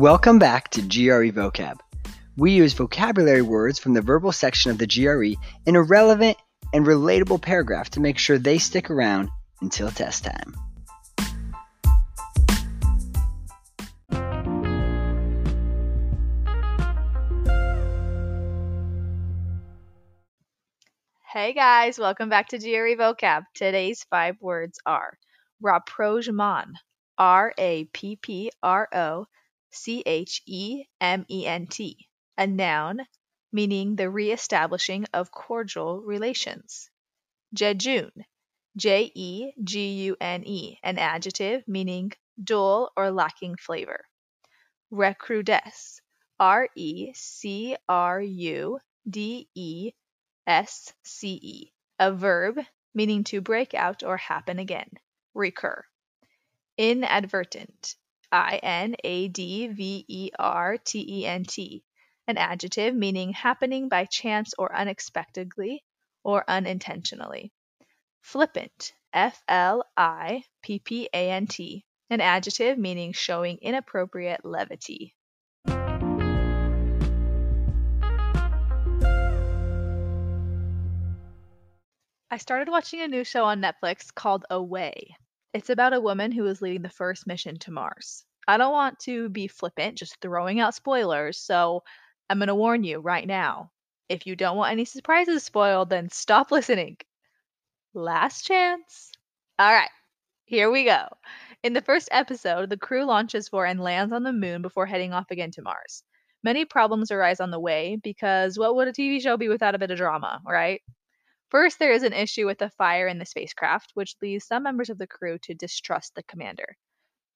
Welcome back to GRE Vocab. We use vocabulary words from the verbal section of the GRE in a relevant and relatable paragraph to make sure they stick around until test time. Hey guys, welcome back to GRE Vocab. Today's five words are rapprochement, R A P P R O C H E M E N T, a noun meaning the re-establishing of cordial relations. Jejune, J E G U N E, an adjective meaning dull or lacking flavor. Recrudesce, R E C R U D E S C E, a verb meaning to break out or happen again, recur. Inadvertent, I N A D V E R T E N T, an adjective meaning happening by chance or unexpectedly or unintentionally. Flippant, F L I P P A N T, an adjective meaning showing inappropriate levity. I started watching a new show on Netflix called Away. It's about a woman who is leading the first mission to Mars. I don't want to be flippant, just throwing out spoilers, so I'm going to warn you right now. If you don't want any surprises spoiled, then stop listening. Last chance. All right, here we go. In the first episode, the crew launches for and lands on the moon before heading off again to Mars. Many problems arise on the way because what would a TV show be without a bit of drama, right? First, there is an issue with a fire in the spacecraft, which leads some members of the crew to distrust the commander.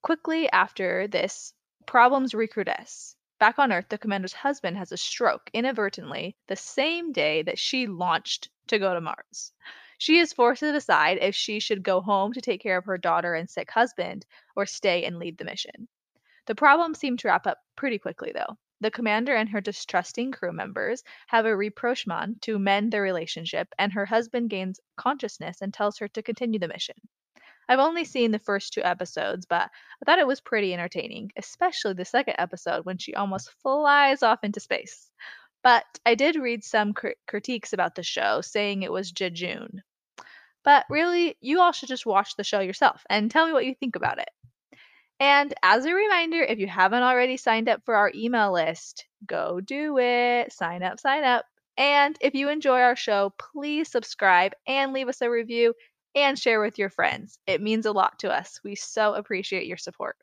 Quickly after this, problems recrudesce. Back on Earth, the commander's husband has a stroke inadvertently the same day that she launched to go to Mars. She is forced to decide if she should go home to take care of her daughter and sick husband or stay and lead the mission. The problems seem to wrap up pretty quickly, though. The commander and her distrusting crew members have a rapprochement to mend their relationship, and her husband gains consciousness and tells her to continue the mission. I've only seen the first two episodes, but I thought it was pretty entertaining, especially the second episode when she almost flies off into space. But I did read some cr- critiques about the show saying it was jejune. But really, you all should just watch the show yourself and tell me what you think about it. And as a reminder, if you haven't already signed up for our email list, go do it. Sign up, sign up. And if you enjoy our show, please subscribe and leave us a review and share with your friends. It means a lot to us. We so appreciate your support.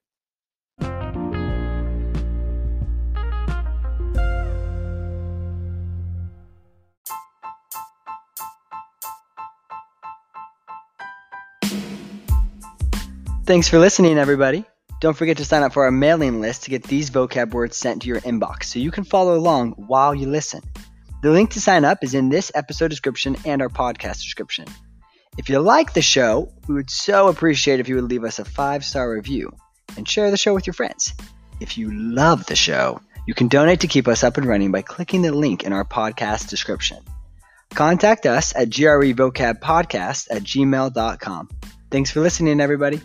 Thanks for listening, everybody. Don't forget to sign up for our mailing list to get these vocab words sent to your inbox so you can follow along while you listen. The link to sign up is in this episode description and our podcast description. If you like the show, we would so appreciate if you would leave us a five star review and share the show with your friends. If you love the show, you can donate to keep us up and running by clicking the link in our podcast description. Contact us at grevocabpodcast at gmail.com. Thanks for listening, everybody.